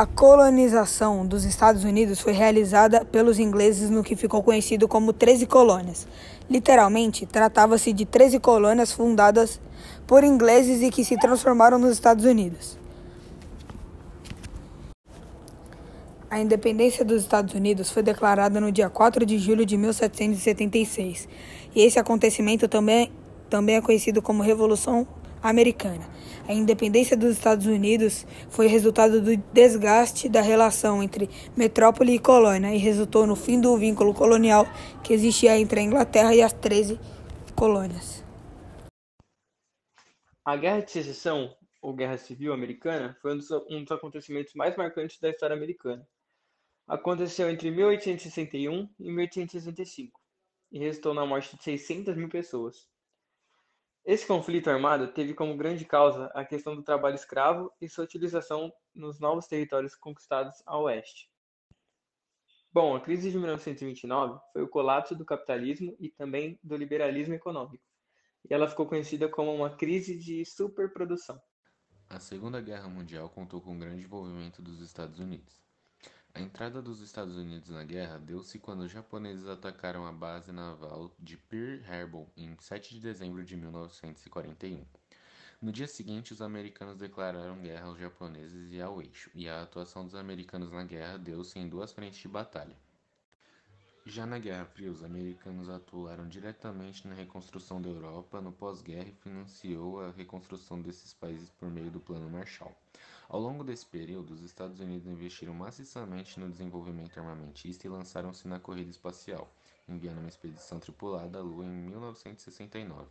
A colonização dos Estados Unidos foi realizada pelos ingleses no que ficou conhecido como Treze Colônias. Literalmente, tratava-se de 13 colônias fundadas por ingleses e que se transformaram nos Estados Unidos. A independência dos Estados Unidos foi declarada no dia 4 de julho de 1776, e esse acontecimento também, também é conhecido como Revolução Americana. A independência dos Estados Unidos foi resultado do desgaste da relação entre metrópole e colônia e resultou no fim do vínculo colonial que existia entre a Inglaterra e as 13 colônias. A Guerra de Secessão, ou Guerra Civil Americana, foi um dos, um dos acontecimentos mais marcantes da história americana. Aconteceu entre 1861 e 1865 e resultou na morte de 600 mil pessoas. Esse conflito armado teve como grande causa a questão do trabalho escravo e sua utilização nos novos territórios conquistados a oeste. Bom, a crise de 1929 foi o colapso do capitalismo e também do liberalismo econômico, e ela ficou conhecida como uma crise de superprodução. A Segunda Guerra Mundial contou com o grande envolvimento dos Estados Unidos. A entrada dos Estados Unidos na guerra deu-se quando os japoneses atacaram a base naval de Pearl Harbor em 7 de dezembro de 1941. No dia seguinte, os americanos declararam guerra aos japoneses e ao eixo, e a atuação dos americanos na guerra deu-se em duas frentes de batalha. Já na Guerra Fria, os americanos atuaram diretamente na reconstrução da Europa no pós-guerra e financiou a reconstrução desses países por meio do Plano Marshall. Ao longo desse período, os Estados Unidos investiram maciçamente no desenvolvimento armamentista e lançaram-se na corrida espacial, enviando uma expedição tripulada à Lua em 1969.